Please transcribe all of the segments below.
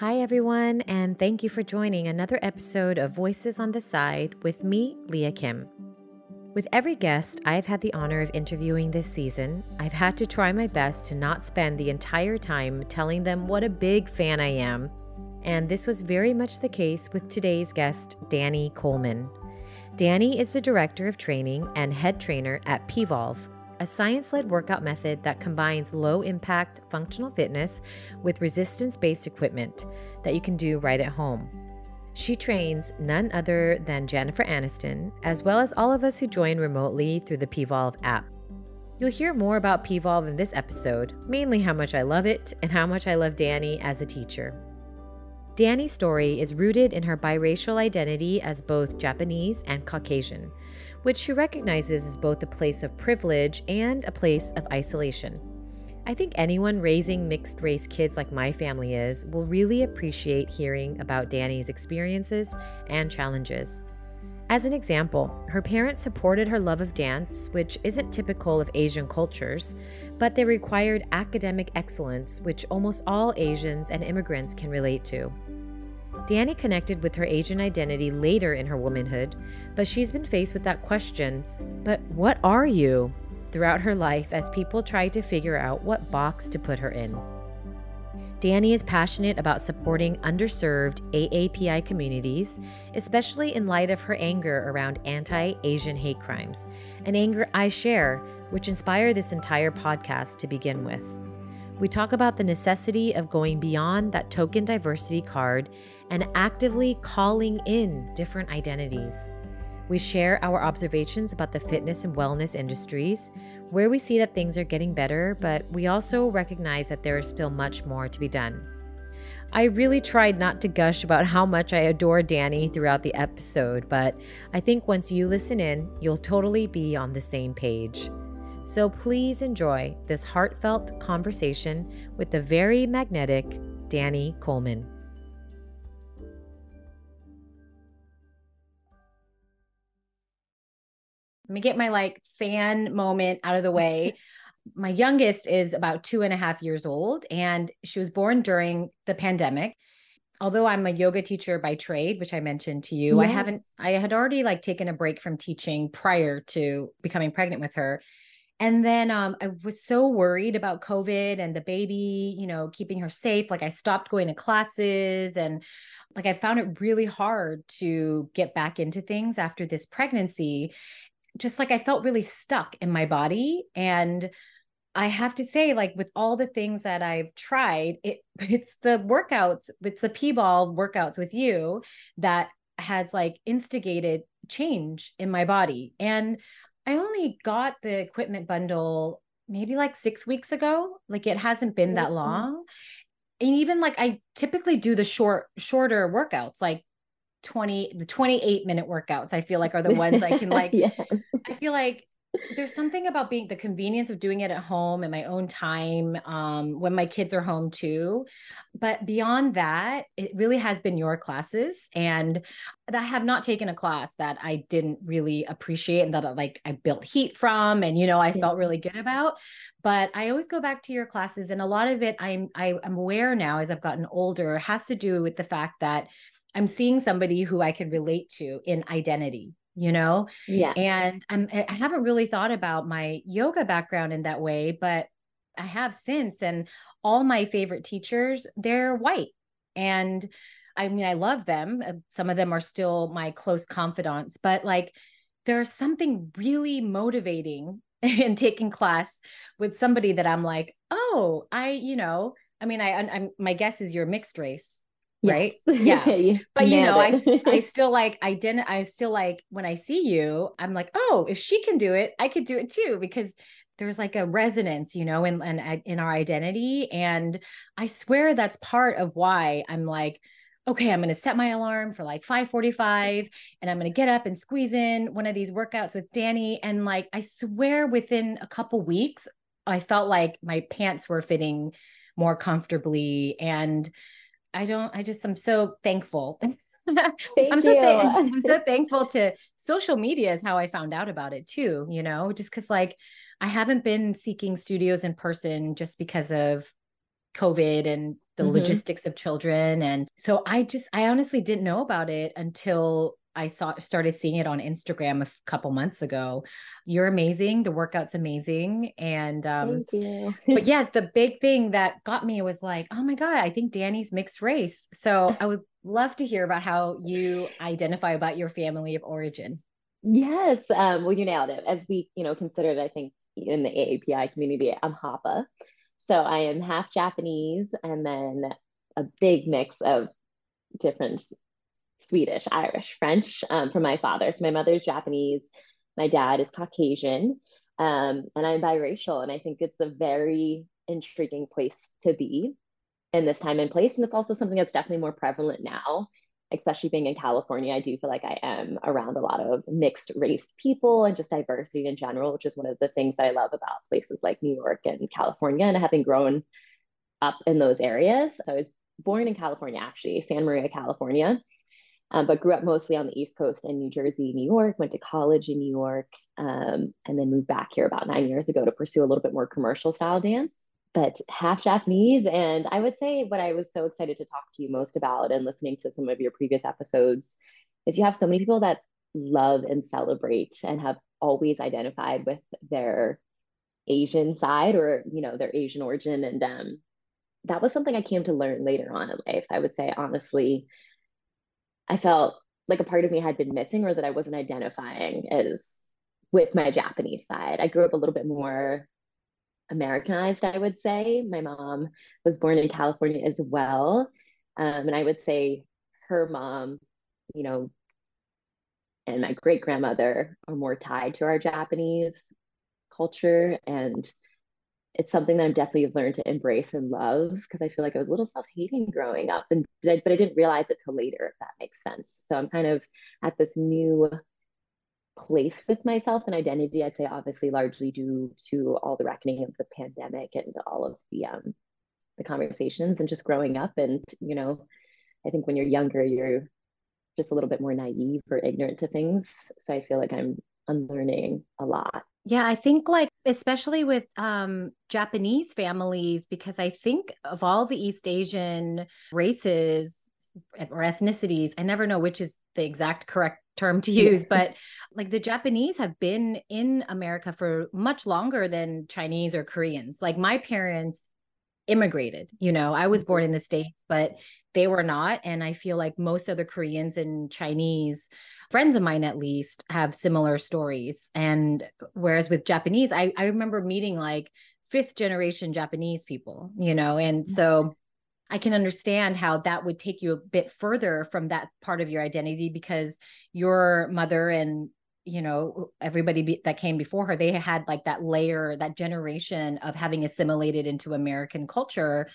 Hi, everyone, and thank you for joining another episode of Voices on the Side with me, Leah Kim. With every guest I've had the honor of interviewing this season, I've had to try my best to not spend the entire time telling them what a big fan I am. And this was very much the case with today's guest, Dani Coleman. Dani is the director of training and head trainer at Pvolve, a science led workout method that combines low impact functional fitness with resistance based equipment that you can do right at home. She trains none other than Jennifer Aniston, as well as all of us who join remotely through the Pvolve app. You'll hear more about Pvolve in this episode, mainly how much I love it and how much I love Dani as a teacher. Dani's story is rooted in her biracial identity as both Japanese and Caucasian which she recognizes as both a place of privilege and a place of isolation. I think anyone raising mixed race kids like my family is will really appreciate hearing about Dani's experiences and challenges. As an example, her parents supported her love of dance, which isn't typical of Asian cultures, but they required academic excellence, which almost all Asians and immigrants can relate to. Dani connected with her Asian identity later in her womanhood, but she's been faced with that question but what are you? throughout her life as people try to figure out what box to put her in. Dani is passionate about supporting underserved AAPI communities, especially in light of her anger around anti Asian hate crimes, an anger I share, which inspired this entire podcast to begin with. We talk about the necessity of going beyond that token diversity card and actively calling in different identities. We share our observations about the fitness and wellness industries, where we see that things are getting better, but we also recognize that there is still much more to be done. I really tried not to gush about how much I adore Dani throughout the episode, but I think once you listen in, you'll totally be on the same page. So please enjoy this heartfelt conversation with the very magnetic Dani Coleman. Let me get my like fan moment out of the way. my youngest is about two and a half years old, and she was born during the pandemic. Although I'm a yoga teacher by trade, which I mentioned to you, yes. I haven't, I had already like taken a break from teaching prior to becoming pregnant with her. And then um, I was so worried about COVID and the baby, you know, keeping her safe. Like I stopped going to classes and like I found it really hard to get back into things after this pregnancy just like I felt really stuck in my body. And I have to say, like with all the things that I've tried, it it's the workouts, it's the Pvolve workouts with you that has like instigated change in my body. And I only got the equipment bundle maybe like six weeks ago. Like it hasn't been that long. And even like I typically do the short, shorter workouts, like 20 the 28 minute workouts i feel like are the ones i can like yeah. i feel like there's something about being the convenience of doing it at home in my own time um, when my kids are home too. But beyond that it really has been your classes and i have not taken a class that i didn't really appreciate and that like i built heat from and you know i yeah. felt really good about. But i always go back to your classes and a lot of it i'm i'm aware now as i've gotten older has to do with the fact that I'm seeing somebody who I can relate to in identity, you know? Yeah. And I'm, I haven't really thought about my yoga background in that way, but I have since. And all my favorite teachers, they're white. And I mean, I love them. Some of them are still my close confidants, but like there's something really motivating in taking class with somebody that I'm like, oh, I, you know, I mean, I, I'm, my guess is you're mixed race right? Yes. yeah. But you know i i still like i didn't i still like when i see you i'm like oh if she can do it i could do it too because there's like a resonance you know in in, in our identity. And i swear that's part of why i'm like okay i'm going to set my alarm for like 5:45 and i'm going to get up and squeeze in one of these workouts with Dani. And like i swear within a couple weeks i felt like my pants were fitting more comfortably. And I don't, I just, I'm so thankful. I'm so, th- I'm so thankful to social media is how I found out about it too, you know, just cause like I haven't been seeking studios in person just because of COVID and the mm-hmm. logistics of children. And so I just, I honestly didn't know about it until I saw started seeing it on Instagram a couple months ago. You're amazing. The workout's amazing. And um Thank you. but yeah, the big thing that got me was like, oh my God, I think Dani's mixed race. So I would love to hear about how you identify about your family of origin. Yes. Um, well, you nailed it. As we, you know, considered, I think in the AAPI community, I'm Hapa. So I am half Japanese and then a big mix of different Swedish, Irish, French um, from my father. So my mother's Japanese, my dad is Caucasian, um, and I'm biracial. And I think it's a very intriguing place to be in this time and place. And it's also something that's definitely more prevalent now, especially being in California. I do feel like I am around a lot of mixed race people and just diversity in general, which is one of the things that I love about places like New York and California and having grown up in those areas. So I was born in California, actually, San Maria, California um, but grew up mostly on the East Coast in New Jersey, New York, went to college in New York, um, and then moved back here about nine years ago to pursue a little bit more commercial style dance. But half Japanese. And I would say what I was so excited to talk to you most about and listening to some of your previous episodes is you have so many people that love and celebrate and have always identified with their Asian side or, you know, their Asian origin. And um, that was something I came to learn later on in life. I would say, honestly, I felt like a part of me had been missing or that I wasn't identifying as with my Japanese side. I grew up a little bit more Americanized, I would say. My mom was born in California as well. Um, and I would say her mom, you know, and my great grandmother are more tied to our Japanese culture. And it's something that I'm definitely learned to embrace and love because I feel like I was a little self-hating growing up and but I, but I didn't realize it till later if that makes sense. So I'm kind of at this new place with myself and identity I'd say obviously largely due to all the reckoning of the pandemic and all of the um the conversations and just growing up. And you know I think when you're younger you're just a little bit more naive or ignorant to things. So I feel like I'm unlearning a lot. Yeah, I think like especially with um Japanese families because I think of all the East Asian races or ethnicities, I never know which is the exact correct term to use, but like the Japanese have been in America for much longer than Chinese or Koreans. Like my parents immigrated, you know, I was born mm-hmm. in the States, but they were not. And I feel like most of the Koreans and Chinese friends of mine, at least, have similar stories. And whereas with Japanese, I, I remember meeting like fifth generation Japanese people, you know, and mm-hmm. so I can understand how that would take you a bit further from that part of your identity because your mother and you know everybody be, that came before her they had like that layer that generation of having assimilated into american culture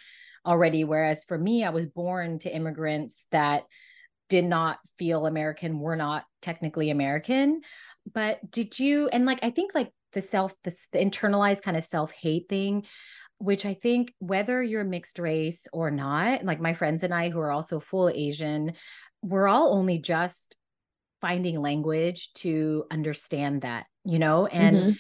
already whereas for me i was born to immigrants that did not feel american were not technically american but did you and like i think like the self the, the internalized kind of self-hate thing which i think whether you're mixed race or not like my friends and i who are also full asian we're all only just finding language to understand that you know and mm-hmm.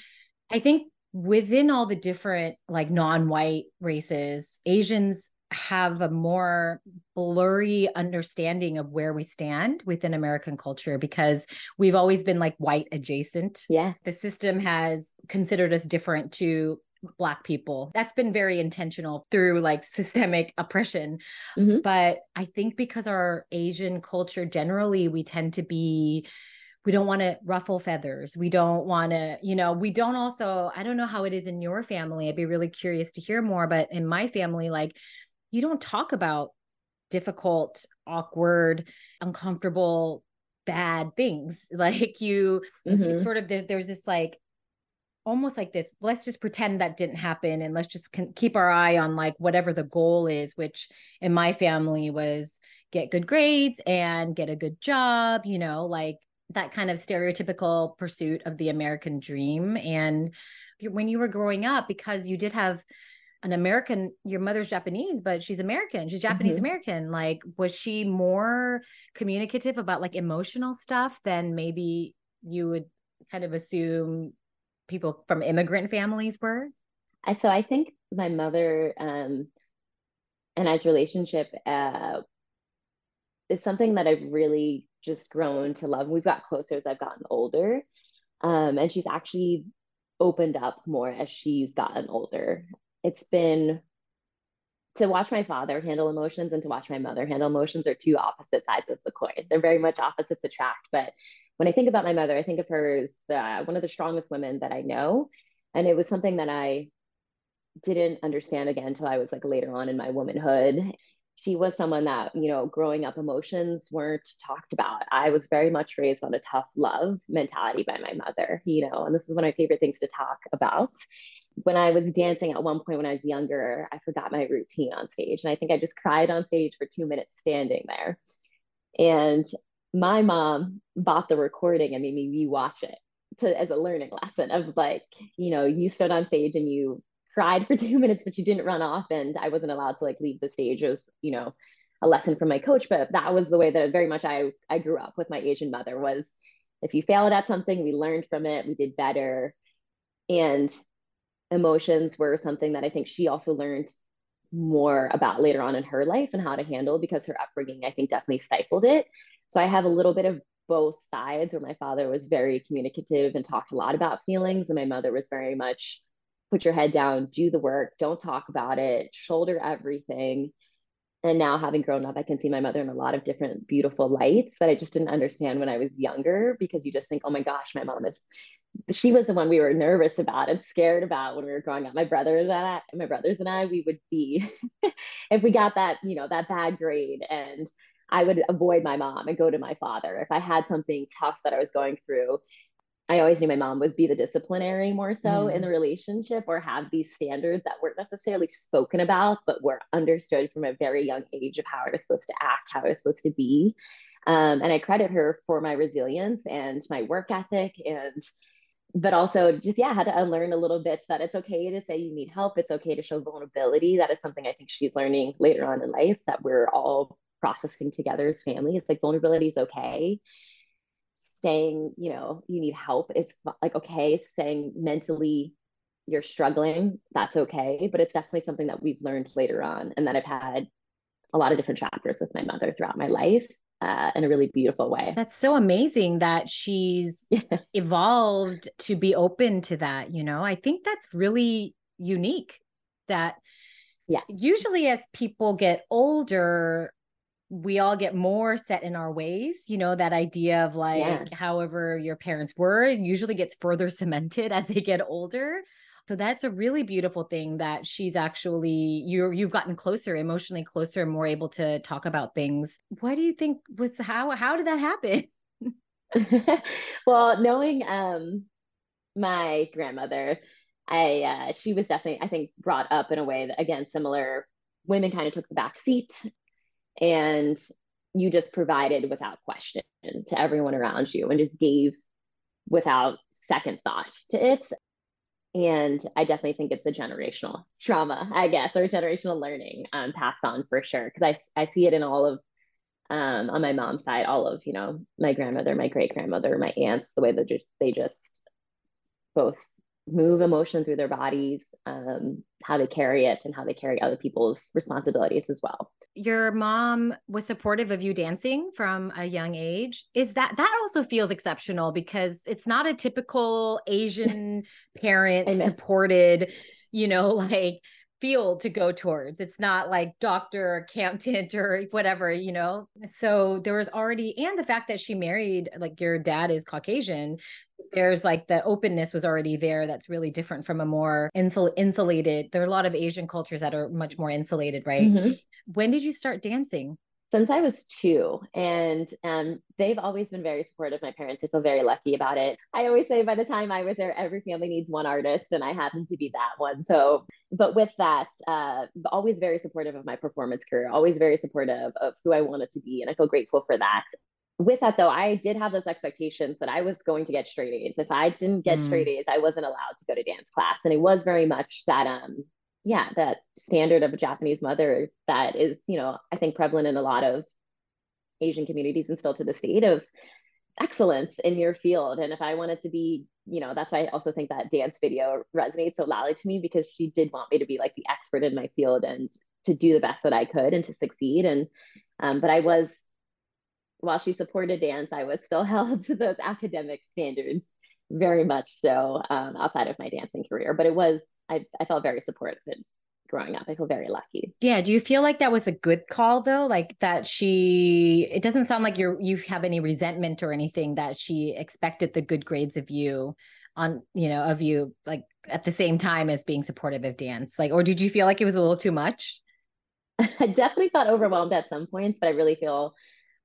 i think within all the different like non-white races asians have a more blurry understanding of where we stand within American culture because we've always been like white adjacent. Yeah. The system has considered us different to black people that's been very intentional through like systemic oppression mm-hmm. but i think because our asian culture generally we tend to be we don't want to ruffle feathers we don't want to you know we don't also i don't know how it is in your family i'd be really curious to hear more but in my family like you don't talk about difficult, awkward, uncomfortable, bad things. Like you, mm-hmm. sort of there's there's this like almost like this let's just pretend that didn't happen and let's just keep our eye on like whatever the goal is which in my family was get good grades and get a good job you know like that kind of stereotypical pursuit of the american dream and when you were growing up because you did have an American, your mother's Japanese, but she's American. She's Japanese mm-hmm. American. Mm-hmm. Like, was she more communicative about like emotional stuff than maybe you would kind of assume people from immigrant families were? I, so I think my mother, um, and as relationship uh, is something that I've really just grown to love. We've got closer as I've gotten older. Um, and she's actually opened up more as she's gotten older. It's been to watch my father handle emotions and to watch my mother handle emotions are two opposite sides of the coin. They're very much opposites attract. But when I think about my mother, I think of her as the, one of the strongest women that I know. And it was something that I didn't understand again until I was like later on in my womanhood. She was someone that, you know, growing up, emotions weren't talked about. I was very much raised on a tough love mentality by my mother, you know, and this is one of my favorite things to talk about when I was dancing at one point when I was younger, I forgot my routine on stage. And I think I just cried on stage for two minutes standing there. And my mom bought the recording and made me rewatch it to as a learning lesson of like, you know, you stood on stage and you cried for two minutes, but you didn't run off. And I wasn't allowed to like leave the stage. It was, you know, a lesson from my coach. But that was the way that very much I I grew up with my Asian mother was if you failed at something, we learned from it, we did better. And emotions were something that I think she also learned more about later on in her life and how to handle because her upbringing, I think, definitely stifled it. So I have a little bit of both sides where my father was very communicative and talked a lot about feelings, and my mother was very much put your head down, do the work, don't talk about it, shoulder everything and now having grown up i can see my mother in a lot of different beautiful lights that i just didn't understand when i was younger because you just think oh my gosh my mom is she was the one we were nervous about and scared about when we were growing up. My brothers and I, my brothers and i we would be if we got that you know that bad grade and i would avoid my mom and go to my father. If i had something tough that i was going through I always knew my mom would be the disciplinary more so mm. in the relationship or have these standards that weren't necessarily spoken about, but were understood from a very young age of how I was supposed to act, how I was supposed to be. Um, and I credit her for my resilience and my work ethic and but also just yeah had to unlearn a little bit that it's okay to say you need help it's okay to show vulnerability that is something i think she's learning later on in life that we're all processing together as family it's like vulnerability is okay saying, you know, you need help is like, okay, saying mentally you're struggling, that's okay. But it's definitely something that we've learned later on and that I've had a lot of different chapters with my mother throughout my life. Uh, in a really beautiful way. That's so amazing that she's evolved to be open to that. You know, I think that's really unique that yes. usually as people get older, we all get more set in our ways you know that idea of like yeah. however your parents were usually gets further cemented as they get older. So that's a really beautiful thing that she's actually you you've gotten closer emotionally closer and more able to talk about things. What do you think was how how did that happen? Well knowing um my grandmother i uh she was definitely i think brought up in a way that again similar women kind of took the back seat and you just provided without question to everyone around you and just gave without second thought to it. And i definitely think it's a generational trauma i guess or generational learning um, passed on for sure. Because I, I see it in all of um, on my mom's side all of you know my grandmother my great grandmother my aunts the way that just they just both move emotion through their bodies um, how they carry it and how they carry other people's responsibilities as well your mom was supportive of you dancing from a young age is that that also feels exceptional because it's not a typical asian parent supported you know like field to go towards. It's not like doctor or accountant or whatever you know? So there was already and the fact that she married like your dad is caucasian there's like the openness was already there that's really different from a more insul- insulated there are a lot of asian cultures that are much more insulated right? Mm-hmm. When did you start dancing since I was two, and um, they've always been very supportive. My parents, I feel very lucky about it. I always say by the time I was there, every family needs one artist, and I happen to be that one. So, but with that, uh, always very supportive of my performance career, always very supportive of who I wanted to be, and I feel grateful for that with that though, I did have those expectations that I was going to get straight A's. If I didn't get mm. straight A's, I wasn't allowed to go to dance class. And it was very much that um yeah, that standard of a Japanese mother that is, you know, I think prevalent in a lot of Asian communities and still to the state of excellence in your field. And if I wanted to be, you know, that's why I also think that dance video resonates so loudly to me because she did want me to be like the expert in my field and to do the best that I could and to succeed. And um, but I was while she supported dance, I was still held to those academic standards very much so um, outside of my dancing career. But it was I, I felt very supported growing up. I feel very lucky. Yeah. Do you feel like that was a good call though? Like that she it doesn't sound like you're you have any resentment or anything that she expected the good grades of you on, you know, of you like at the same time as being supportive of dance. Like, or did you feel like it was a little too much? I definitely felt overwhelmed at some points, but I really feel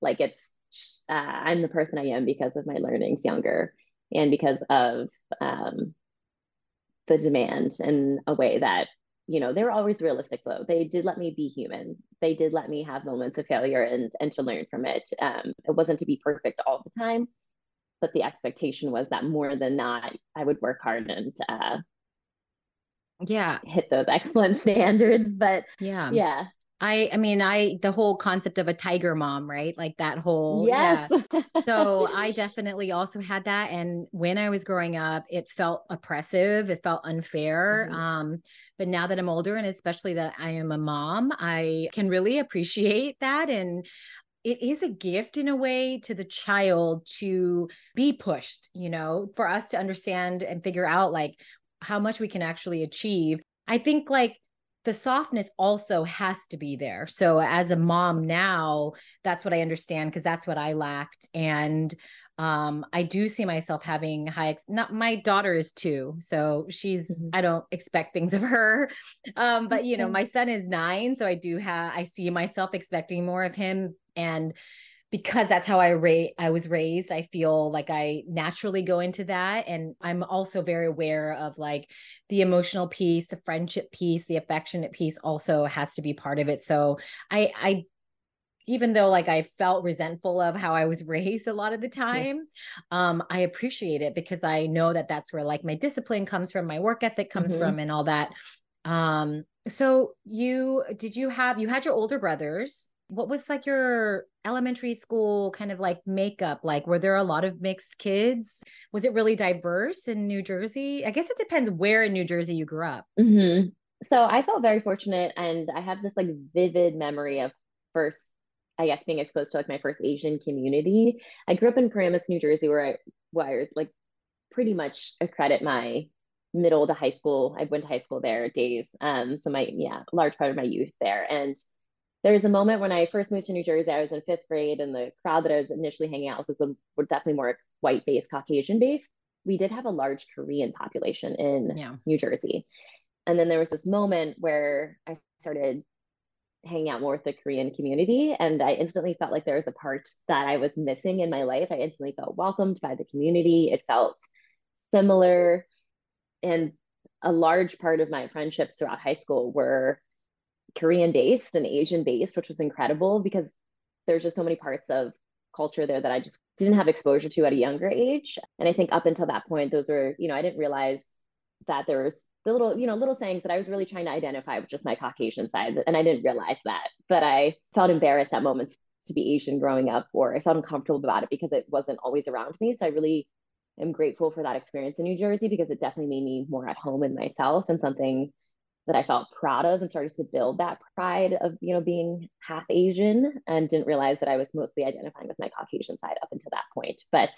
like it's uh, I'm the person I am because of my learnings younger and because of um, the demand in a way that you know they were always realistic though. They did let me be human. They did let me have moments of failure and and to learn from it. Um, it wasn't to be perfect all the time but the expectation was that more than not i would work hard and uh, yeah. hit those excellent standards. But yeah. yeah I I mean I the whole concept of a tiger mom, right? Like that whole yes. Yeah. so I definitely also had that and when I was growing up, it felt oppressive, it felt unfair. Mm-hmm. Um but now that I'm older and especially that I am a mom, I can really appreciate that and it is a gift in a way to the child to be pushed, you know, for us to understand and figure out like how much we can actually achieve. I think like the softness also has to be there. So as a mom now, that's what I understand because that's what I lacked and um i do see myself having high ex- not my daughter is two so she's mm-hmm. i don't expect things of her um but you know my son is nine so i do have i see myself expecting more of him and because that's how I ra- I was raised, I feel like I naturally go into that and I'm also very aware of like the emotional piece, the friendship piece, the affectionate piece also has to be part of it. So I I even though like I felt resentful of how I was raised a lot of the time, yeah. um, I appreciate it because I know that that's where like my discipline comes from, my work ethic comes mm-hmm. from, and all that. Um, so you did you have you had your older brothers? What was like your elementary school kind of like makeup? Like were there a lot of mixed kids? Was it really diverse in new jersey? I guess it depends where in new jersey you grew up. Mm-hmm. so i felt very fortunate and i have this like vivid memory of first i guess being exposed to like my first asian community. I grew up in paramus new jersey where i where I, like pretty much accredit my middle to high school. I went to high school there days. Um so my yeah large part of my youth there. And there was a moment when I first moved to New Jersey, I was in fifth grade, and the crowd that I was initially hanging out with was were definitely more white based, Caucasian based. We did have a large Korean population in yeah. New Jersey. And then there was this moment where I started hanging out more with the Korean community. And I instantly felt like there was a part that I was missing in my life. I instantly felt welcomed by the community. It felt similar. And a large part of my friendships throughout high school were Korean based and Asian based, which was incredible because there's just so many parts of culture there that I just didn't have exposure to at a younger age. And I think up until that point, those were, you know, I didn't realize that there was the little, you know, little sayings that I was really trying to identify with just my Caucasian side. And I didn't realize that. But I felt embarrassed at moments to be Asian growing up, or I felt uncomfortable about it because it wasn't always around me. So I really am grateful for that experience in New Jersey because it definitely made me more at home in myself and something that I felt proud of and started to build that pride of, you know, being half Asian and didn't realize that I was mostly identifying with my Caucasian side up until that point. But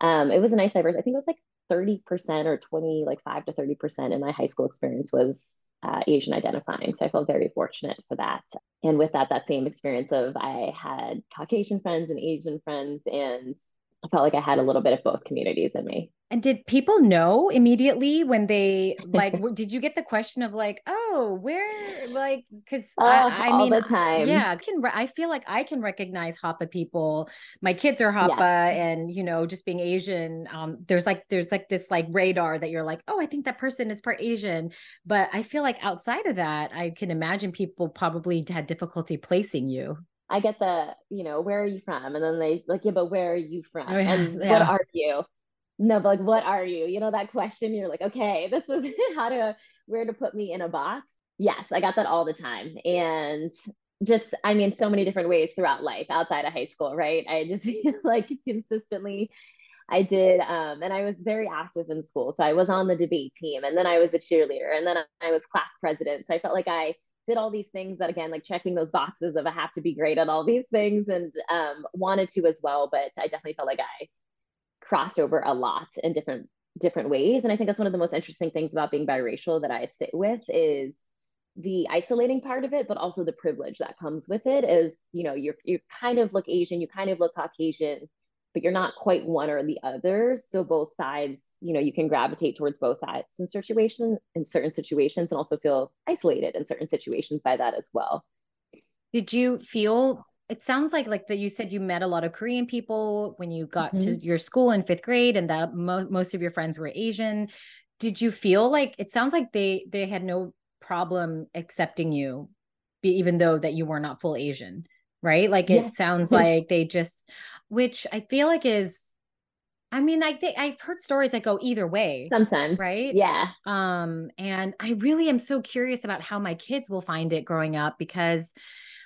um, it was a nice diverse. I think it was like 30% or 20, like five to 30% in my high school experience was uh, Asian identifying. So I felt very fortunate for that. And with that, that same experience of I had Caucasian friends and Asian friends and I felt like I had a little bit of both communities in me. And did people know immediately when they like? did you get the question of like, oh, where like? Because uh, I, I mean, the time, yeah, I can. I feel like I can recognize Hapa people. My kids are Hapa, yes. and you know, just being Asian, um, there's like there's like this like radar that you're like, oh, I think that person is part Asian. But I feel like outside of that, I can imagine people probably had difficulty placing you. I get the, you know, where are you from? And then they like, yeah, but where are you from? Oh, yes. And yeah. what are you? No, but like, what are you? You know, that question, you're like, okay, this is how to, where to put me in a box. Yes, I got that all the time. And just, I mean, so many different ways throughout life outside of high school, right? I just like consistently I did, um, and I was very active in school. So I was on the debate team, and then I was a cheerleader, and then I was class president. So I felt like I did all these things that again like checking those boxes of I have to be great at all these things and um, wanted to as well but I definitely felt like I crossed over a lot in different different ways. And I think that's one of the most interesting things about being biracial that I sit with is the isolating part of it but also the privilege that comes with it is you know you're you kind of look Asian you kind of look Caucasian but you're not quite one or the other. So both sides, you know, you can gravitate towards both sides in situation in certain situations and also feel isolated in certain situations by that as well. Did you feel it sounds like like that you said you met a lot of Korean people when you got mm-hmm. to your school in 5th grade and that mo- most of your friends were Asian. Did you feel like it sounds like they they had no problem accepting you even though that you were not full Asian, right? Like it yes. sounds like they just which I feel like is I mean, I think I've heard stories that go either way. Sometimes. Right? Yeah. Um, and I really am so curious about how my kids will find it growing up because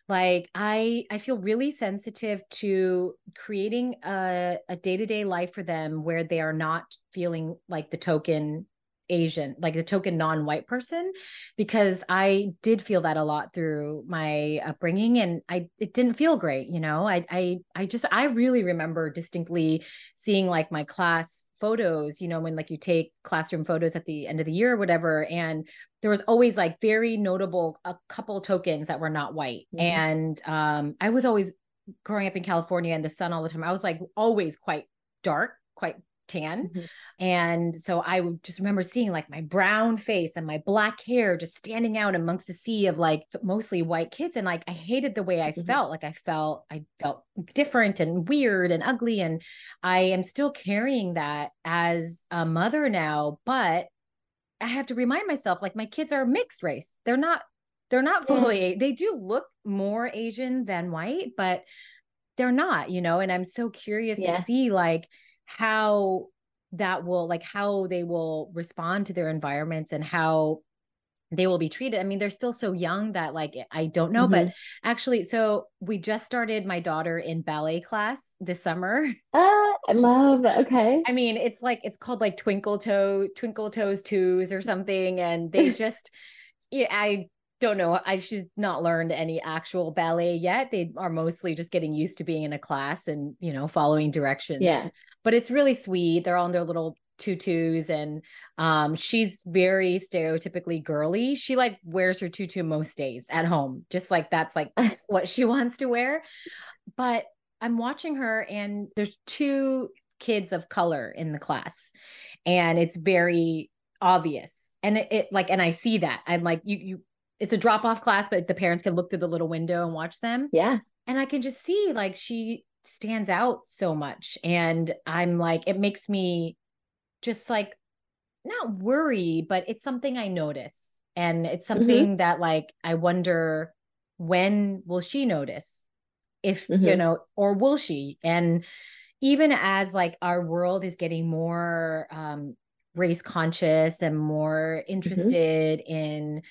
like I I feel really sensitive to creating a, a day-to-day life for them where they are not feeling like the token Asian, like the token non-white person, because I did feel that a lot through my upbringing, and I it didn't feel great. You know, I I I just I really remember distinctly seeing like my class photos. You know, when like you take classroom photos at the end of the year or whatever, and there was always like very notable a couple tokens that were not white, mm-hmm. and um, I was always growing up in California in the sun all the time. I was like always quite dark, quite tan. Mm-hmm. And so I would just remember seeing like my brown face and my black hair just standing out amongst a sea of like mostly white kids. And like I hated the way I mm-hmm. felt. Like I felt, I felt different and weird and ugly. And I am still carrying that as a mother now. But I have to remind myself like my kids are mixed race. They're not, they're not fully, they do look more Asian than white, but they're not, you know, and I'm so curious yeah. to see like how that will like how they will respond to their environments and how they will be treated. I mean, they're still so young that like I don't know, mm-hmm. but actually, so we just started my daughter in ballet class this summer. Ah, I love. Okay. I mean, it's like it's called like Twinkle Toe, Twinkle Toes Twos or something, and they just, yeah, I don't know. I she's not learned any actual ballet yet. They are mostly just getting used to being in a class and you know following directions. Yeah but it's really sweet. They're all in their little tutus and um she's very stereotypically girly. She like wears her tutu most days at home. Just like that's like what she wants to wear. But I'm watching her and there's two kids of color in the class and it's very obvious. And it, it like and I see that. I'm like you you it's a drop off class but the parents can look through the little window and watch them. Yeah. And I can just see like she stands out so much and i'm like it makes me just like not worry but it's something i notice and it's mm-hmm. something mm-hmm. that like i wonder when will she notice if mm-hmm. you know or will she and even as like our world is getting more um race conscious and more mm-hmm. interested mm-hmm. in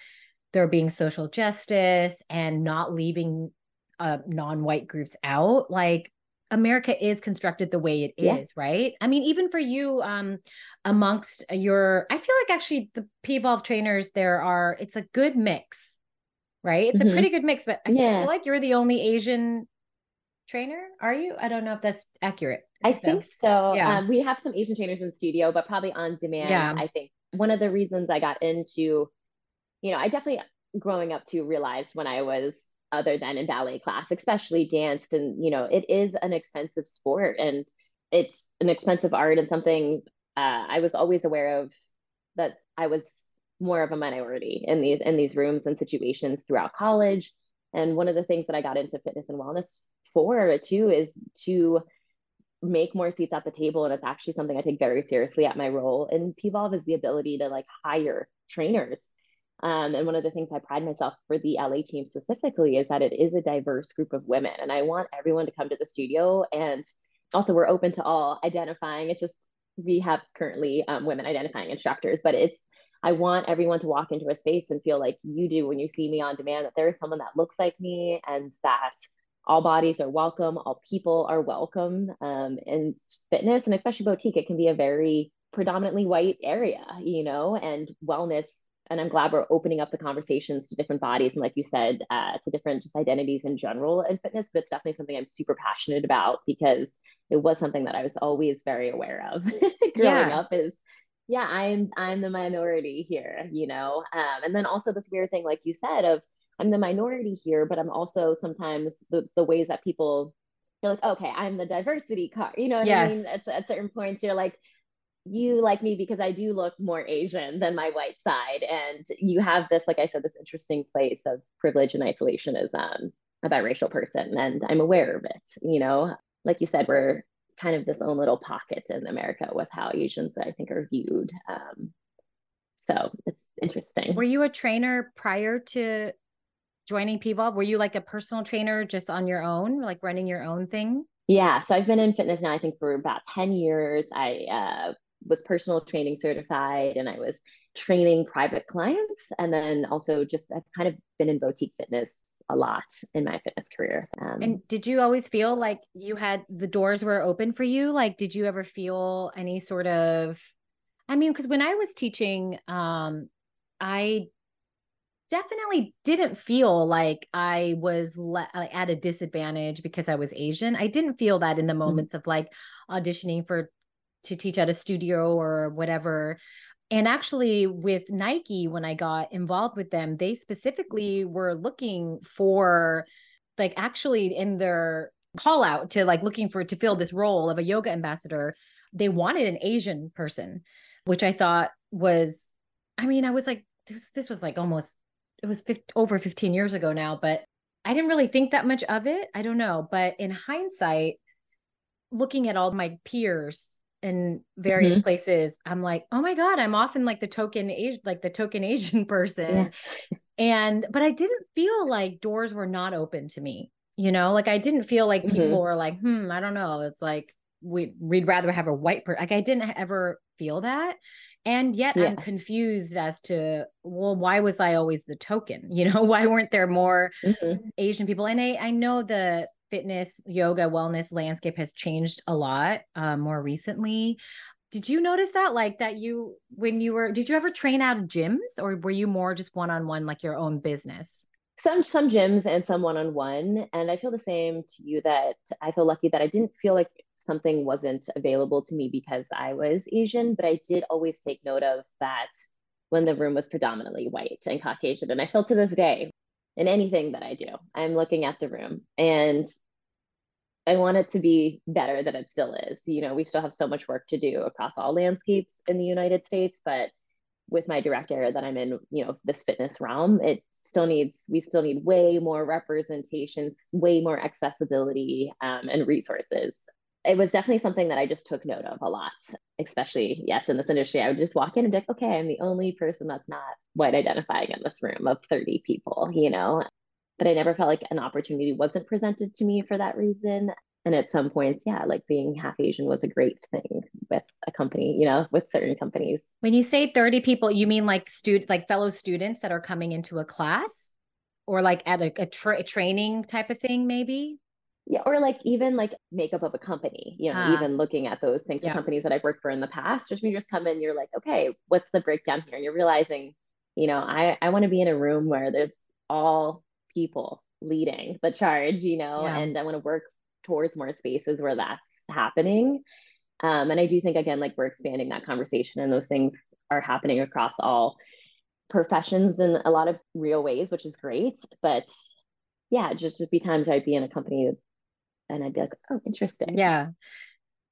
there being social justice and not leaving uh, non-white groups out like America is constructed the way it yeah. is, right? I mean, even for you, um, amongst your, I feel like actually the Pvolve trainers, there are, it's a good mix, right? It's mm-hmm. a pretty good mix, but I yeah. feel like you're the only Asian trainer. Are you? I don't know if that's accurate. I so. think so. Yeah. Um, we have some Asian trainers in the studio, but probably on demand. Yeah. I think one of the reasons I got into, you know, I definitely growing up to realized when I was other than in ballet class, especially danced. And, you know, it is an expensive sport and it's an expensive art and something uh, I was always aware of that I was more of a minority in these in these rooms and situations throughout college. And one of the things that I got into fitness and wellness for too is to make more seats at the table. And it's actually something I take very seriously at my role in Pvolve is the ability to like hire trainers um, and one of the things I pride myself for the LA team specifically is that it is a diverse group of women. And I want everyone to come to the studio. And also, we're open to all identifying. It's just, we have currently um, women identifying instructors, but it's, I want everyone to walk into a space and feel like you do when you see me on demand, that there is someone that looks like me and that all bodies are welcome, all people are welcome. Um, in fitness and especially boutique, it can be a very predominantly white area, you know, and wellness and I'm glad we're opening up the conversations to different bodies and, like you said, uh, to different just identities in general in fitness. But it's definitely something I'm super passionate about because it was something that I was always very aware of growing yeah. up. Is yeah, I'm I'm the minority here, you know. Um, and then also this weird thing, like you said, of I'm the minority here, but I'm also sometimes the the ways that people you're like, okay, I'm the diversity card. You know what yes. I mean? At, at certain points, you're like, you like me because I do look more Asian than my white side. And you have this, like I said, this interesting place of privilege and isolation as um, a biracial person. And I'm aware of it. You know, like you said, we're kind of this own little pocket in America with how Asians, I think, are viewed. Um, so it's interesting. Were you a trainer prior to joining Pvolve? Were you like a personal trainer just on your own, like running your own thing? Yeah, so I've been in fitness now, I think, for about 10 years. I uh, was personal training certified and I was training private clients. And then also just I've kind of been in boutique fitness a lot in my fitness career. Um, and did you always feel like you had the doors were open for you? Like, did you ever feel any sort of, I mean, because when I was teaching, um, I definitely didn't feel like I was le- at a disadvantage because I was Asian. I didn't feel that in the mm-hmm. moments mm-hmm. of like auditioning for to teach at a studio or whatever. And actually, with Nike, when I got involved with them, they specifically were looking for, like, actually in their call out to like looking for to fill this role of a yoga ambassador, they wanted an Asian person, which I thought was, I mean, I was like, this, this was like almost, it was 50, over 15 years ago now, but I didn't really think that much of it. I don't know. But in hindsight, looking at all my peers in various mm-hmm. places i'm like oh my god i'm often like the token asian like the token asian person yeah. and but i didn't feel like doors were not open to me you know like i didn't feel like people mm-hmm. were like hmm i don't know it's like we we'd rather have a white person like i didn't ever feel that and yet yeah. i'm confused as to well why was i always the token you know why weren't there more mm-hmm. asian people and i i know the fitness, yoga, wellness landscape has changed a lot uh, more recently. Did you notice that, like that you, when you were, did you ever train out of gyms or were you more just one on one, like your own business? Some some gyms and some one on one, and I feel the same to you that I feel lucky that I didn't feel like something wasn't available to me because I was Asian, but I did always take note of that when the room was predominantly white and Caucasian, and I still to this day in anything that I do. I'm looking at the room and I want it to be better than it still is. You know, we still have so much work to do across all landscapes in the United States, but with my direct area that I'm in, you know, this fitness realm, it still needs, we still need way more representations, way more accessibility um, and resources it was definitely something that I just took note of a lot, especially, yes, in this industry. I would just walk in and be like, okay, I'm the only person that's not white identifying in this room of 30 people, you know? But I never felt like an opportunity wasn't presented to me for that reason. And at some points, yeah, like being half Asian was a great thing with a company, you know, with certain companies. When you say 30 people, you mean like students, like fellow students that are coming into a class or like at a, a, tra- a training type of thing, maybe? Yeah or like even like makeup of a company you know uh, even looking at those things yeah. for companies that i've worked for in the past just when you just come in you're like okay what's the breakdown here and you're realizing you know i i want to be in a room where there's all people leading the charge you know yeah. and i want to work towards more spaces where that's happening um, and i do think again like we're expanding that conversation and those things are happening across all professions in a lot of real ways which is great but yeah just to be times i'd be in a company and I'd be like, oh, interesting. Yeah.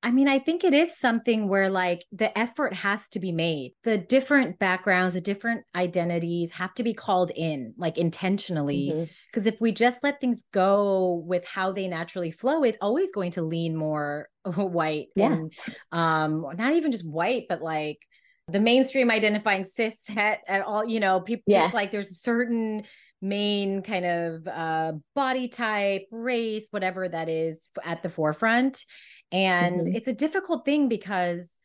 I mean, I think it is something where like the effort has to be made. The different backgrounds, the different identities have to be called in like intentionally. Because mm-hmm. if we just let things go with how they naturally flow, it's always going to lean more white yeah. and um not even just white, but like the mainstream identifying cis het at all, you know, people yeah. just like there's a certain main kind of uh, body type, race, whatever that is at the forefront. And mm-hmm. it's a difficult thing because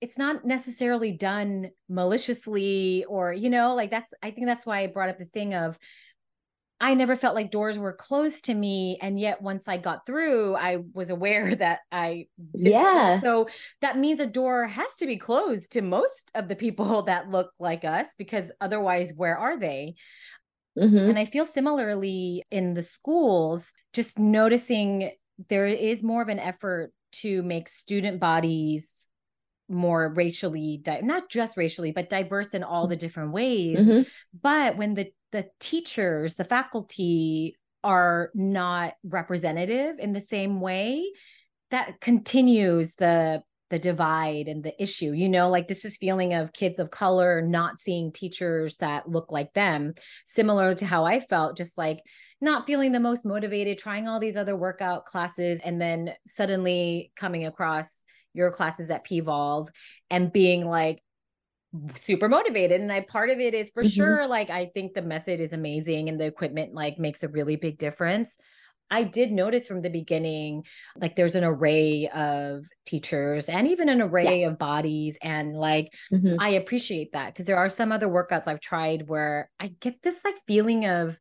it's not necessarily done maliciously or, you know, like that's, I think that's why I brought up the thing of, I never felt like doors were closed to me. And yet, once I got through, I was aware that I, yeah. So that means a door has to be closed to most of the people that look like us, because otherwise, where are they? Mm-hmm. And I feel similarly in the schools, just noticing there is more of an effort to make student bodies more racially di- not just racially but diverse in all the different ways mm-hmm. but when the the teachers the faculty are not representative in the same way that continues the the divide and the issue you know like this is feeling of kids of color not seeing teachers that look like them. Similar to how i felt just like not feeling the most motivated trying all these other workout classes and then suddenly coming across your classes at Pvolve and being like super motivated. And i part of it is for mm-hmm. sure like i think the method is amazing and the equipment like makes a really big difference I did notice from the beginning, like there's an array of teachers and even an array yes. of bodies. And like, mm-hmm. I appreciate that because there are some other workouts I've tried where I get this like feeling of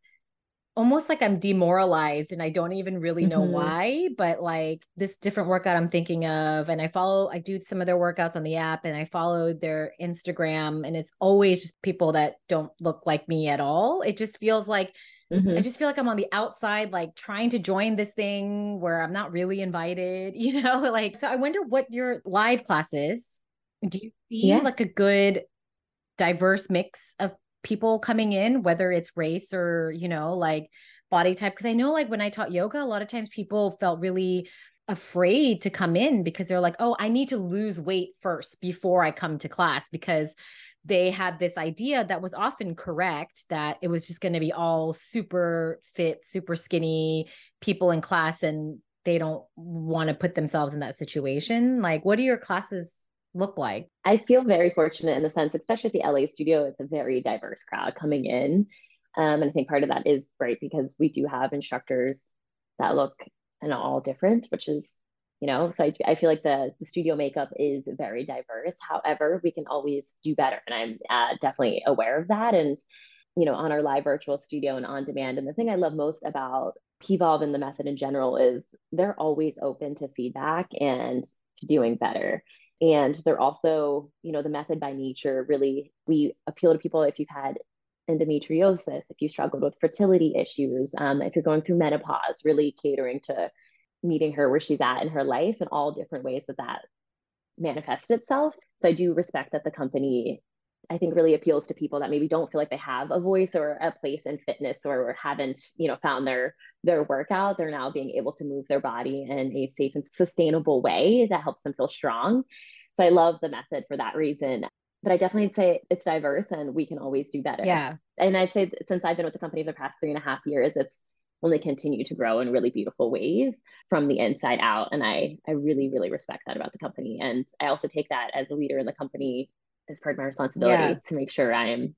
almost like I'm demoralized and I don't even really know mm-hmm. why, but like this different workout I'm thinking of. And I follow, I do some of their workouts on the app and I follow their Instagram and it's always just people that don't look like me at all. It just feels like, mm-hmm. I just feel like I'm on the outside, like trying to join this thing where I'm not really invited, you know? Like, so I wonder what your live classes do you see yeah. like a good diverse mix of people coming in, whether it's race or, you know, like body type. Cause I know like when I taught yoga, a lot of times people felt really afraid to come in because they're like, oh, I need to lose weight first before I come to class because they had this idea that was often correct that it was just going to be all super fit, super skinny people in class and they don't want to put themselves in that situation. Like, what do your classes look like? I feel very fortunate in the sense, especially at the LA studio, it's a very diverse crowd coming in. Um, and I think part of that is great because we do have instructors that look and all different, which is, you know, so I, I feel like the, the studio makeup is very diverse. However, we can always do better. And I'm uh, definitely aware of that. And, you know, on our live virtual studio and on demand. And the thing I love most about Pvolve and the method in general is they're always open to feedback and to doing better and they're also you know the method by nature really we appeal to people if you've had endometriosis if you struggled with fertility issues um, if you're going through menopause really catering to meeting her where she's at in her life and all different ways that that manifests itself so i do respect that the company I think really appeals to people that maybe don't feel like they have a voice or a place in fitness or haven't, you know, found their their workout. They're now being able to move their body in a safe and sustainable way that helps them feel strong. So I love the method for that reason. But I definitely say it's diverse and we can always do better. Yeah. And I'd say since I've been with the company for the past three and a half years, it's only continue to grow in really beautiful ways from the inside out. And I I really, really respect that about the company. And I also take that as a leader in the company as part of my responsibility yeah. to make sure I am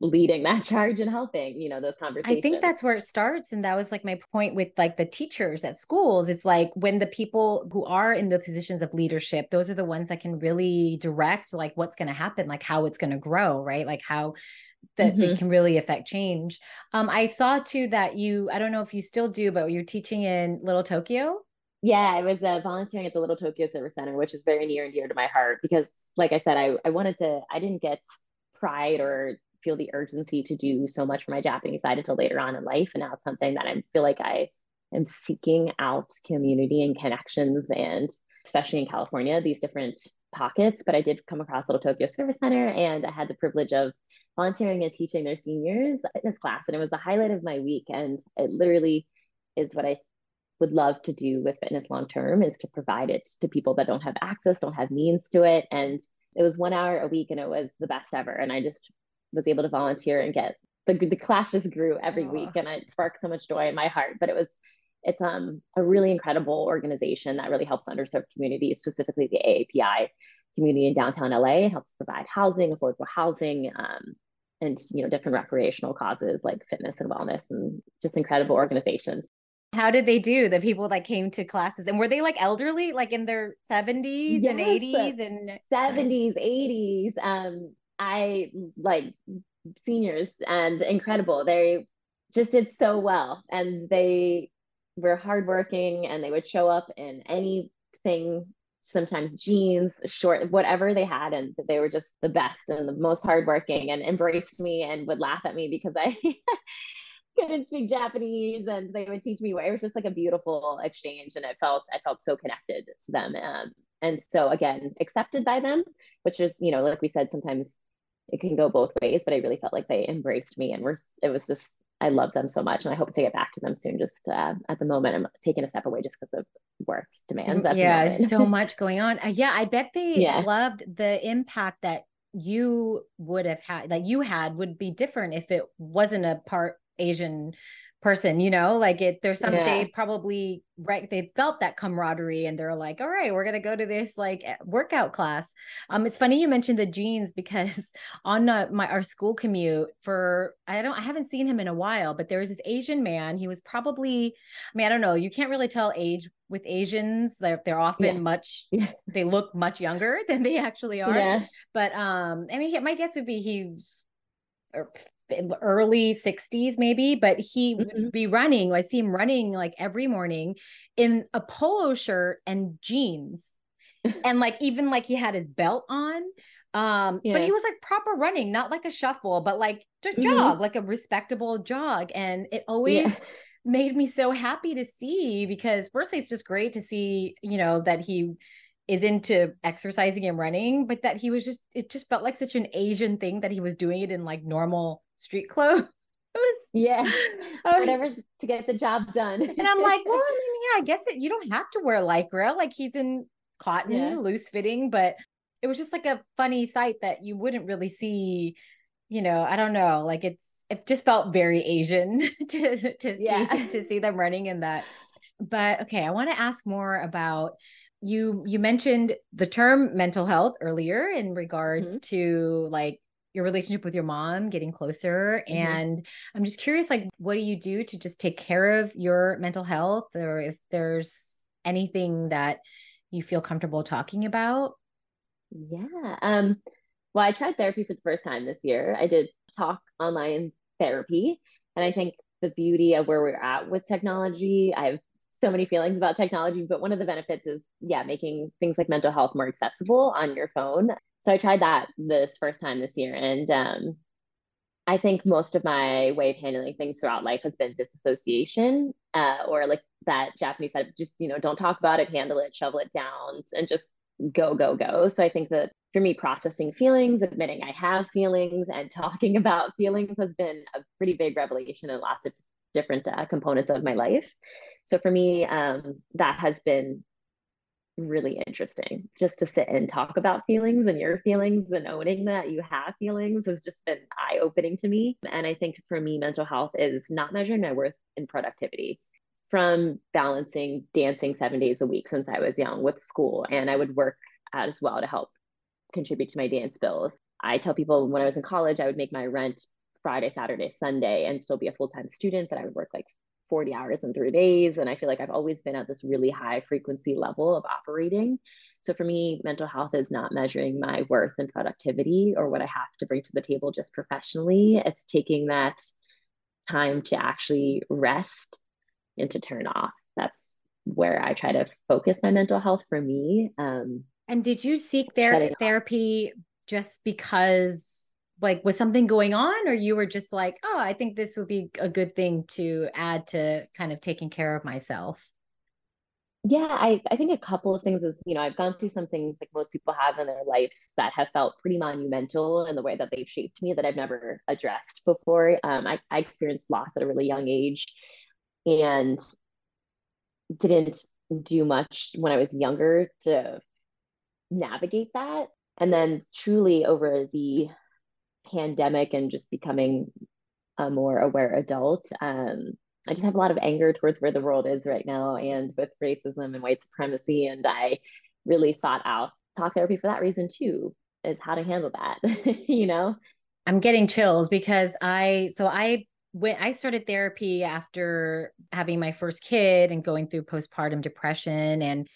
leading that charge and helping you know those conversations i think that's where it starts and that was like my point with like the teachers at schools. It's like when the people who are in the positions of leadership those are the ones that can really direct like what's going to happen like how it's going to grow right? Like how that mm-hmm. they can really affect change. Um i saw too that you i don't know if you still do but you're teaching in little tokyo? Yeah, I was uh, volunteering at the Little Tokyo Service Center, which is very near and dear to my heart because, like I said, I, I wanted to, I didn't get pride or feel the urgency to do so much for my Japanese side until later on in life. And now it's something that I feel like I am seeking out community and connections and especially in California, these different pockets. But I did come across Little Tokyo Service Center and I had the privilege of volunteering and teaching their seniors fitness class. And it was the highlight of my week. And it literally is what I would love to do with fitness long term is to provide it to people that don't have access, don't have means to it. And it was one hour a week and it was the best ever. And I just was able to volunteer and get the, the class just grew every Aww. week and it sparked so much joy in my heart. But it was it's um, a really incredible organization that really helps underserved communities, specifically the AAPI community in downtown LA. It helps provide housing, affordable housing, um, and you know different recreational causes like fitness and wellness, and just incredible organizations. How did they do? The people that came to classes and were they like elderly, like in their 70s yes, and 80s and 70s, 80s. Um, I like seniors and incredible. They just did so well. And they were hardworking and they would show up in anything sometimes jeans, short, whatever they had. And they were just the best and the most hardworking and embraced me and would laugh at me because I couldn't speak Japanese and they would teach me. It was just like a beautiful exchange. And I felt, I felt so connected to them. Um, and so again, accepted by them, which is, you know, like we said, sometimes it can go both ways, but I really felt like they embraced me and were, it was just I love them so much, and I hope to get back to them soon. Just uh, at the moment, I'm taking a step away just because of work demands. yeah, so much going on. Uh, yeah, I bet they yeah. loved the impact that you would have had, that you had, would be different if it wasn't a part Asian person you know like it there's some yeah. they probably right they felt that camaraderie and they're like all right we're gonna go to this like eh, workout class um it's funny you mentioned the jeans because on uh, my our school commute for i don't i haven't seen him in a while but there was this asian man he was probably i mean i don't know you can't really tell age with asians they're, they're often yeah. much they look much younger than they actually are yeah. but um i mean my guess would be he's er, early 60s maybe but he mm-hmm. would be running i'd see him running like every morning in a polo shirt and jeans and like even like he had his belt on um yeah. but he was like proper running not like a shuffle but like to mm-hmm. jog like a respectable jog and it always yeah. made me so happy to see because firstly it's just great to see you know that he is into exercising and running but that he was just it just felt like such an asian thing that he was doing it in like normal street clothes. It was yeah, whatever to get the job done. and I'm like, well, I mean, yeah, I guess it, you don't have to wear lycra. Like he's in cotton, yeah. loose fitting, but it was just like a funny sight that you wouldn't really see. You know, I don't know. Like it's it just felt very Asian to to yeah. see to see them running in that. But okay, I want to ask more about you you mentioned the term mental health earlier in regards mm-hmm. to like your relationship with your mom getting closer mm-hmm. and i'm just curious like what do you do to just take care of your mental health or if there's anything that you feel comfortable talking about? Yeah um well i tried therapy for the first time this year. I did talk online therapy and i think the beauty of where we're at with technology i have so many feelings about technology but one of the benefits is yeah making things like mental health more accessible on your phone so I tried that this first time this year. And um, I think most of my way of handling things throughout life has been disassociation uh, or like that Japanese said, just, you know, don't talk about it, handle it, shovel it down, and just go, go, go. So I think that for me, processing feelings, admitting I have feelings, and talking about feelings has been a pretty big revelation in lots of different uh, components of my life. So for me, um, that has been really interesting just to sit and talk about feelings and your feelings and owning that you have feelings has just been eye opening to me. And I think for me, mental health is not measuring my worth in productivity from balancing dancing seven days a week since I was young with school. And I would work as well to help contribute to my dance bills. I tell people when I was in college, I would make my rent Friday, Saturday, Sunday, and still be a full time student, but I would work like 40 hours in three days. And I feel like I've always been at this really high frequency level of operating. So for me, mental health is not measuring my worth and productivity or what I have to bring to the table just professionally. It's taking that time to actually rest and to turn off. That's where I try to focus my mental health for me. Um, and did you seek ther- therapy just because like was something going on or you were just like oh i think this would be a good thing to add to kind of taking care of myself yeah i i think a couple of things is you know i've gone through some things like most people have in their lives that have felt pretty monumental in the way that they've shaped me that i've never addressed before. Um, I, I experienced loss at a really young age and didn't do much when i was younger to navigate that. And then truly over the pandemic and just becoming a more aware adult, um, I just have a lot of anger towards where the world is right now and with racism and white supremacy. And I really sought out talk therapy for that reason too, is how to handle that, you know? I'm getting chills because I, so I, when I started therapy after having my first kid and going through postpartum depression and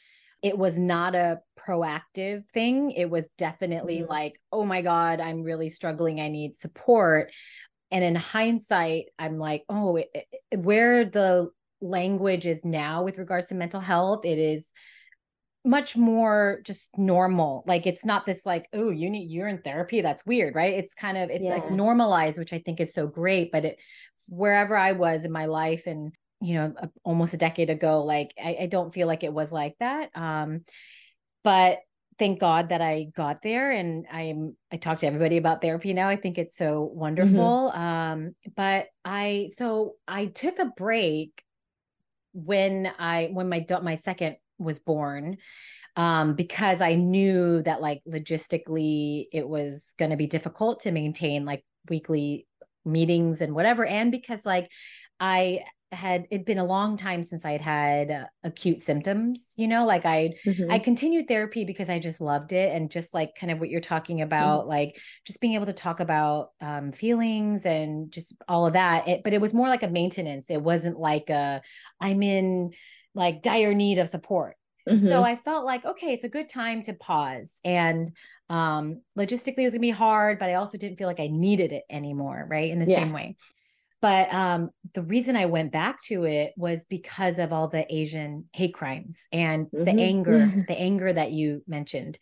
it was not a proactive thing. It was definitely mm-hmm. like, oh my God, I'm really struggling. I need support. and in hindsight i'm like oh it, it, where the language is now with regards to mental health it is much more just normal like it's not this like oh you need you're in therapy that's weird right it's kind of it's yeah. like normalized which i think is so great but it wherever i was in my life and you know almost a decade ago like I, I don't feel like it was like that um but thank god that i got there and i'm i talk to everybody about therapy now i think it's so mm-hmm. wonderful mm-hmm. um but i so i took a break when i when my my second was born um, because I knew that like logistically it was going to be difficult to maintain like weekly meetings and whatever. And because like I had it'd been a long time since I'd had uh, acute symptoms, you know, like I mm-hmm. I continued therapy because I just loved it and just like kind of what you're talking mm-hmm. about, mm-hmm. like just being able to talk about um, feelings and just all of that. It, but it was more like a maintenance. It wasn't like a I'm in like dire need of support. Mm-hmm. So I felt like, okay, it's a good time to pause. And um, logistically, it was gonna be hard, but I also didn't feel like I needed it anymore, right? In the yeah. same way. But um, the reason I went back to it was because of all the Asian hate crimes and mm-hmm. the anger, the anger that you mentioned.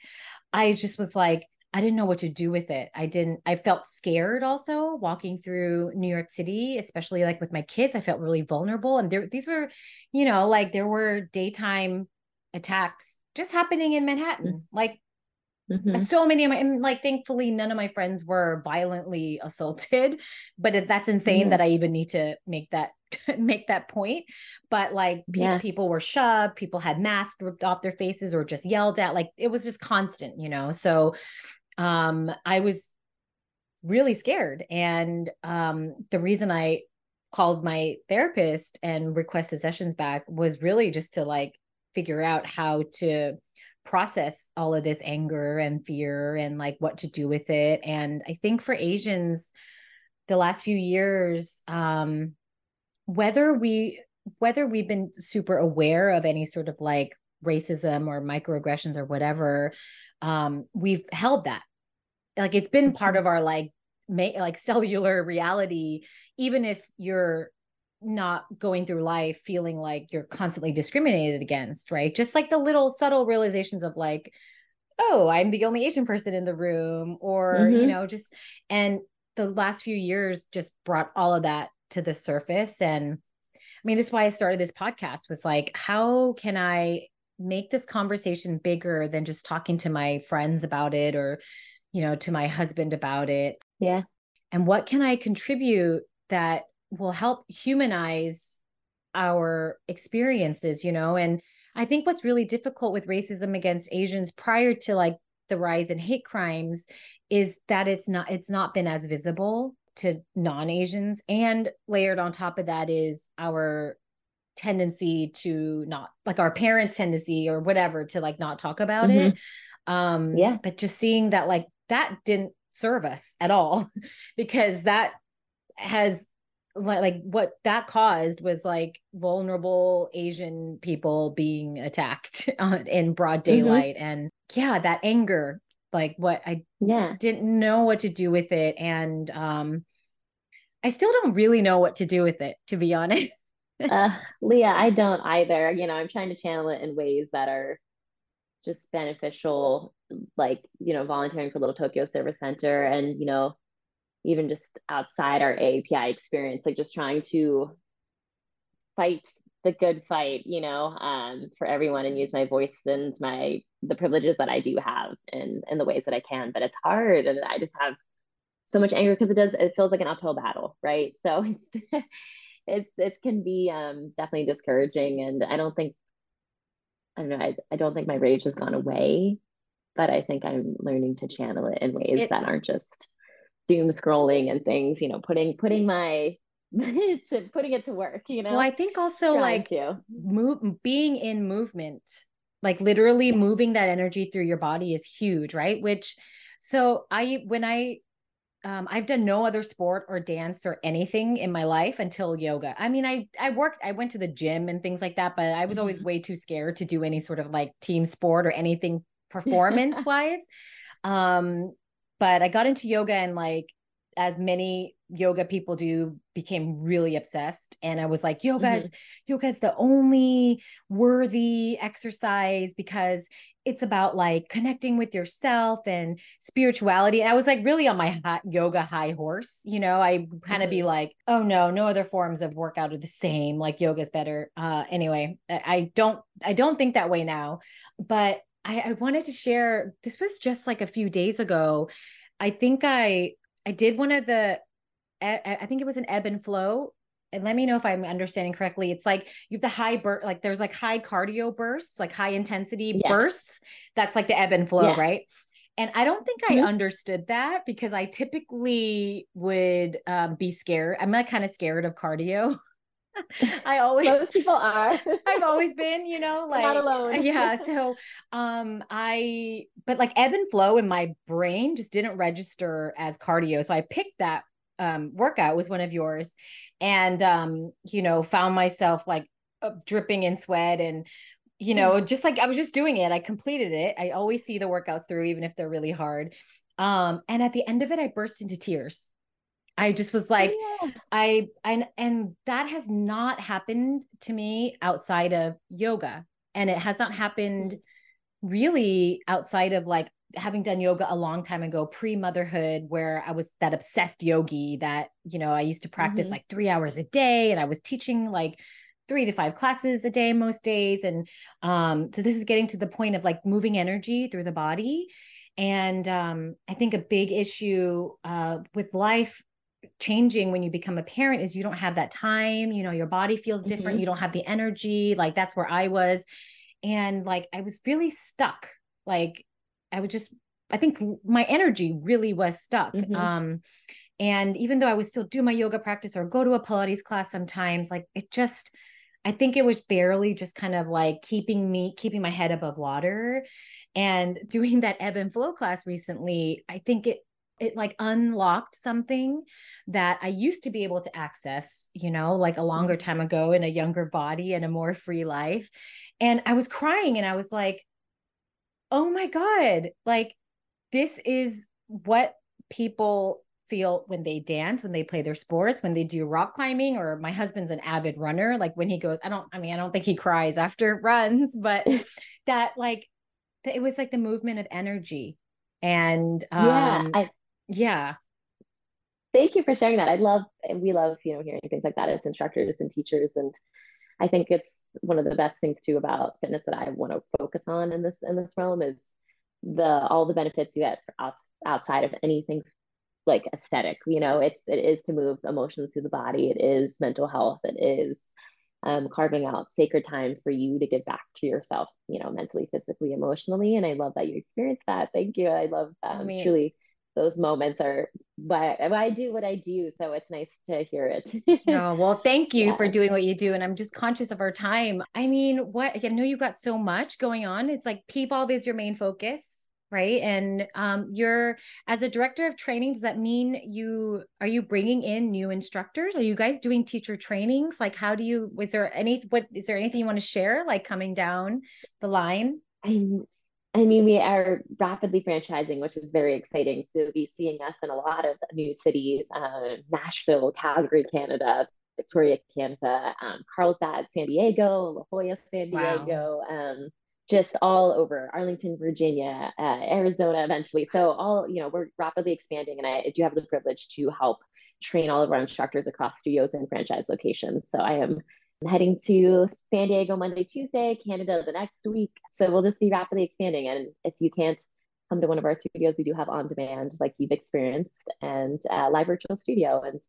I just was like, I didn't know what to do with it. I didn't, I felt scared also walking through New York City, especially like with my kids. I felt really vulnerable. And there, these were, you know, like there were daytime attacks just happening in Manhattan. Mm-hmm. Like Mm-hmm. So many of my, and like, thankfully, none of my friends were violently assaulted, but that's insane mm-hmm. that I even need to make that make that point. But like, pe- yeah. people were shoved, people had masks ripped off their faces or just yelled at. Like, it was just constant, you know. So, um, I was really scared, and um, the reason I called my therapist and requested sessions back was really just to like figure out how to process all of this anger and fear and like what to do with it and i think for asians the last few years um whether we whether we've been super aware of any sort of like racism or microaggressions or whatever um we've held that like it's been part mm-hmm. of our like ma- like cellular reality even if you're not going through life feeling like you're constantly discriminated against, right? Just like the little subtle realizations of like, oh, I'm the only Asian person in the room, or, mm-hmm. you know, just, and the last few years just brought all of that to the surface. And I mean, this is why I started this podcast was like, how can I make this conversation bigger than just talking to my friends about it or, you know, to my husband about it? Yeah. And what can I contribute that will help humanize our experiences, you know? And I think what's really difficult with racism against Asians prior to like the rise in hate crimes is that it's not it's not been as visible to non-Asians and layered on top of that is our tendency to not like our parents tendency or whatever to like not talk about mm-hmm. it um yeah but just seeing that like that didn't serve us at all because that has like what that caused was like vulnerable asian people being attacked in broad mm-hmm. daylight mm-hmm. and yeah that anger like what i yeah didn't know what to do with it and um i still don't really know what to do with it to be honest uh, leah i don't either you know i'm trying to channel it in ways that are just beneficial like you know volunteering for little tokyo service center and you know even just outside our API experience, like just trying to fight the good fight, you know, um, for everyone and use my voice and my the privileges that I do have in in the ways that I can. But it's hard, and I just have so much anger because it does it feels like an uphill battle, right? So it's it's it can be um, definitely discouraging, and I don't think I don't know I, I don't think my rage has gone away, but I think I'm learning to channel it in ways it, that aren't just doom scrolling and things you know putting putting my to putting it to work you know well i think also like to. move being in movement like literally moving that energy through your body is huge right which so i when i um, I've done no other sport or dance or anything in my life until yoga. I mean, I I worked, I went to the gym and things like that, but I was always mm-hmm. way too scared to do any sort of like team sport or anything performance wise. um, but I got into yoga and like as many yoga people do, became really obsessed. And I was like, yoga's mm-hmm. yoga's the only worthy exercise because it's about like connecting with yourself and spirituality. And I was like really on my hot yoga high horse. You know, I kind of mm-hmm. be like, oh no, no other forms of workout are the same. Like yoga's better. Uh anyway, I don't I don't think that way now. But I, I wanted to share this was just like a few days ago. I think I I did one of the I think it was an ebb and flow and let me know if I'm understanding correctly. It's like you have the high burst, like there's like high cardio bursts, like high intensity yes. bursts. That's like the ebb and flow, yeah. right? And I don't think mm-hmm. I understood that because I typically would um, be scared. I'm like kind of scared of cardio. I always most people are. I've always been, you know, like not alone. yeah. So um I but like ebb and flow in my brain just didn't register as cardio. So I picked that um, workout was one of yours and um, you know found myself like uh, dripping in sweat and you know mm. just like i was just doing it i completed it i always see the workouts through even if they're really hard um, and at the end of it i burst into tears i just was like yeah. i and and that has not happened to me outside of yoga and it has not happened mm. really outside of like having done yoga a long time ago pre-motherhood where i was that obsessed yogi that you know i used to practice mm-hmm. like three hours a day and i was teaching like three to five classes a day most days and um so this is getting to the point of like moving energy through the body and um i think a big issue uh with life changing when you become a parent is you don't have that time you know your body feels different mm-hmm. you don't have the energy like that's where i was and like i was really stuck like I would just I think my energy really was stuck. Mm-hmm. Um, and even though I would still do my yoga practice or go to a Pilates class sometimes, like it just, I think it was barely just kind of like keeping me, keeping my head above water. And doing that ebb and flow class recently, I think it, it like unlocked something that I used to be able to access, you know, like a longer mm-hmm. time ago in a younger body and a more free life. And I was crying and I was like, oh my God, like this is what people feel when they dance, when they play their sports, when they do rock climbing, or my husband's an avid runner. Like when he goes, I don't, I mean, I don't think he cries after runs, but that like, it was like the movement of energy. And um, yeah, I, yeah. Thank you for sharing that. I love, we love, you know, hearing things like that as instructors and teachers. And I think it's one of the best things too about fitness that I want to focus on in this in this realm is the all the benefits you get for us outside of anything like aesthetic. You know, it's it is to move emotions through the body. It is mental health. It is um, carving out sacred time for you to give back to yourself. You know, mentally, physically, emotionally. And I love that you experienced that. Thank you. I love um, I mean, truly those moments are why I do what I do. So it's nice to hear it. oh, well, thank you yeah. for doing what you do. And I'm just conscious of our time. I mean, what I know you've got so much going on. It's like Pvolve is your main focus right and um you're as a director of training does that mean you are you bringing in new instructors are you guys doing teacher trainings like how do you was there any what is there anything you want to share like coming down the line I I mean, we are rapidly franchising, which is very exciting. So you'll be seeing us in a lot of new cities, uh, Nashville, Calgary, Canada, Victoria, Canada, um, Carlsbad, San Diego, La Jolla, San Diego, wow. um, just all over Arlington, Virginia, uh, Arizona eventually. So all, you know, we're rapidly expanding and I do have the privilege to help train all of our instructors across studios and franchise locations. So I am heading to San Diego Monday, Tuesday, Canada the next week. So we'll just be rapidly expanding. And if you can't come to one of our studios, we do have on demand, like you've experienced, and uh, live virtual studio. And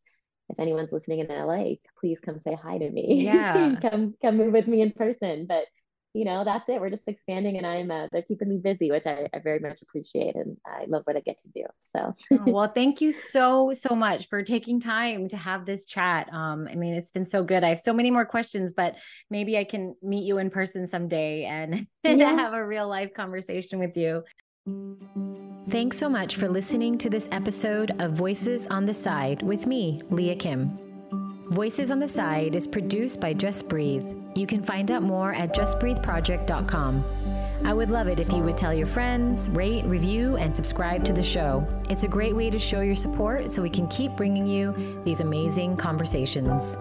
if anyone's listening in LA, please come say hi to me. Yeah, come come move with me in person. But you know, that's it. We're just expanding and I'm, uh, they're keeping me busy, which I, I, very much appreciate. And I love what I get to do. So, oh, well, thank you so, so much for taking time to have this chat. Um, I mean, it's been so good. I have so many more questions, but maybe I can meet you in person someday and, and yeah. have a real life conversation with you. Thanks so much for listening to this episode of Voices on the Side with me, Leah Kim. Voices on the Side is produced by Just Breathe. You can find out more at justbreatheproject.com. I would love it if you would tell your friends, rate, review, and subscribe to the show. It's a great way to show your support so we can keep bringing you these amazing conversations.